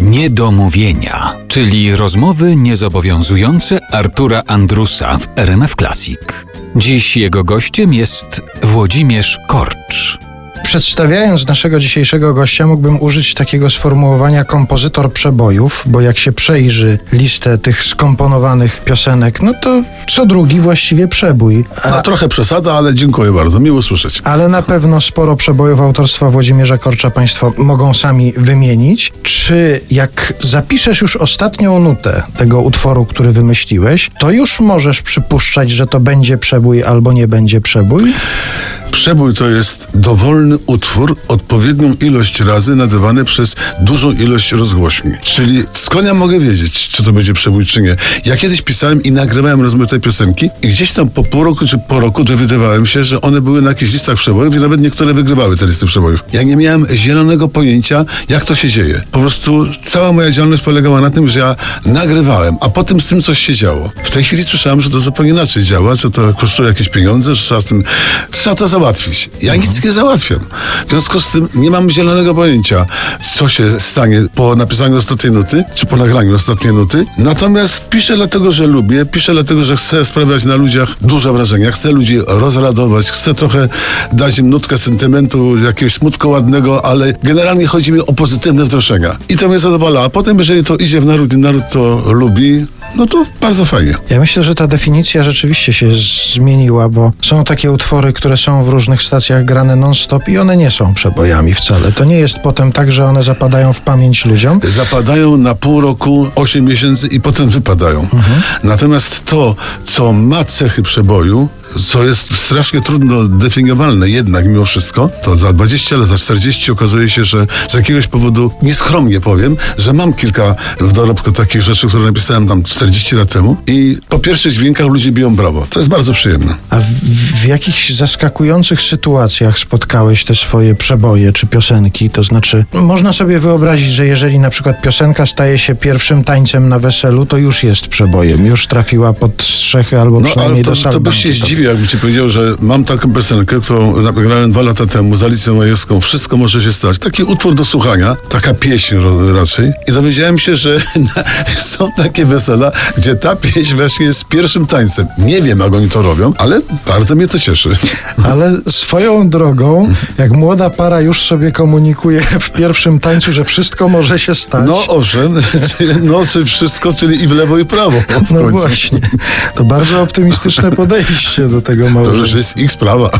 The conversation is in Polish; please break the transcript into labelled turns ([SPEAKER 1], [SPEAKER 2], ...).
[SPEAKER 1] Niedomówienia, czyli rozmowy niezobowiązujące Artura Andrusa w RMF Classic. Dziś jego gościem jest Włodzimierz Korcz.
[SPEAKER 2] Przedstawiając naszego dzisiejszego gościa, mógłbym użyć takiego sformułowania kompozytor przebojów, bo jak się przejrzy listę tych skomponowanych piosenek, no to co drugi właściwie przebój. A,
[SPEAKER 3] No, trochę przesada, ale dziękuję bardzo, miło słyszeć.
[SPEAKER 2] ale na pewno sporo przebojów autorstwa Włodzimierza Korcza Państwo mogą sami wymienić. Czy jak zapiszesz już ostatnią nutę tego utworu, który wymyśliłeś, to już możesz przypuszczać, że to będzie przebój albo nie będzie przebój?
[SPEAKER 3] Przebój to jest dowolny utwór, odpowiednią ilość razy nadawany przez dużą ilość rozgłośni. Czyli skąd ja mogę wiedzieć, czy to będzie przebój, czy nie? Ja kiedyś pisałem i nagrywałem rozmaite piosenki i gdzieś tam po pół roku, czy po roku dowiadywałem się, że one były na jakichś listach przebojów i nawet niektóre wygrywały te listy przebojów. Ja nie miałem zielonego pojęcia, jak to się dzieje. Po prostu cała moja działalność polegała na tym, że ja nagrywałem, a potem z tym coś się działo. W tej chwili słyszałem, że to zupełnie inaczej działa, że to kosztuje jakieś pieniądze, że trzeba z tym, trzeba to załatwić. Ja nic nie załatwiam. W związku z tym nie mam zielonego pojęcia, co się stanie po napisaniu ostatniej nuty, czy po nagraniu ostatniej nuty. Natomiast piszę dlatego, że lubię, piszę dlatego, że chcę sprawiać na ludziach duże wrażenia, chcę ludzi rozradować, chcę trochę dać im nutkę sentymentu, jakiegoś smutku ładnego, ale generalnie chodzi mi o pozytywne wzruszenia. I to mnie zadowala. A potem, jeżeli to idzie w naród naród to lubi, no to bardzo fajnie.
[SPEAKER 2] Ja myślę, że ta definicja rzeczywiście się zmieniła, bo są takie utwory, które są w różnych stacjach grane non-stop i one nie są przebojami wcale. To nie jest potem tak, że one zapadają w pamięć ludziom.
[SPEAKER 3] zapadają na pół roku, 8 miesięcy i potem wypadają. Natomiast to, co ma cechy przeboju, co jest strasznie trudno definiowalne jednak mimo wszystko, to za 20 lat, za 40 okazuje się, że z jakiegoś powodu, nieskromnie powiem, że mam kilka w dorobku takich rzeczy, które napisałem tam 40 lat temu i po pierwszych dźwiękach ludzie biją brawo. To jest bardzo przyjemne.
[SPEAKER 2] A w, w jakichś zaskakujących sytuacjach spotkałeś te swoje przeboje czy piosenki? To znaczy, można sobie wyobrazić, że jeżeli na przykład piosenka staje się pierwszym tańcem na weselu, to już jest przebojem, już trafiła pod strzechy albo
[SPEAKER 3] No
[SPEAKER 2] przynajmniej
[SPEAKER 3] ale to,
[SPEAKER 2] do
[SPEAKER 3] to
[SPEAKER 2] salbanki.
[SPEAKER 3] byś się zdziwił, jakbym ci powiedział, że mam taką piosenkę, którą nagrałem dwa lata temu z Alicją Majewską. Wszystko może się stać. Taki utwór do słuchania, taka pieśń raczej. I dowiedziałem się, że są takie wesela, gdzie ta pieśń właśnie jest pierwszym tańcem. Nie wiem, jak oni to robią, ale bardzo mnie to cieszy.
[SPEAKER 2] Ale swoją drogą, jak młoda para już sobie komunikuje w pierwszym tańcu, że wszystko może się stać.
[SPEAKER 3] No owszem, no czy wszystko, czyli i w lewo, i w prawo.
[SPEAKER 2] No właśnie. To bardzo optymistyczne podejście do tego
[SPEAKER 3] To
[SPEAKER 2] małżeństwa.
[SPEAKER 3] już jest ich sprawa.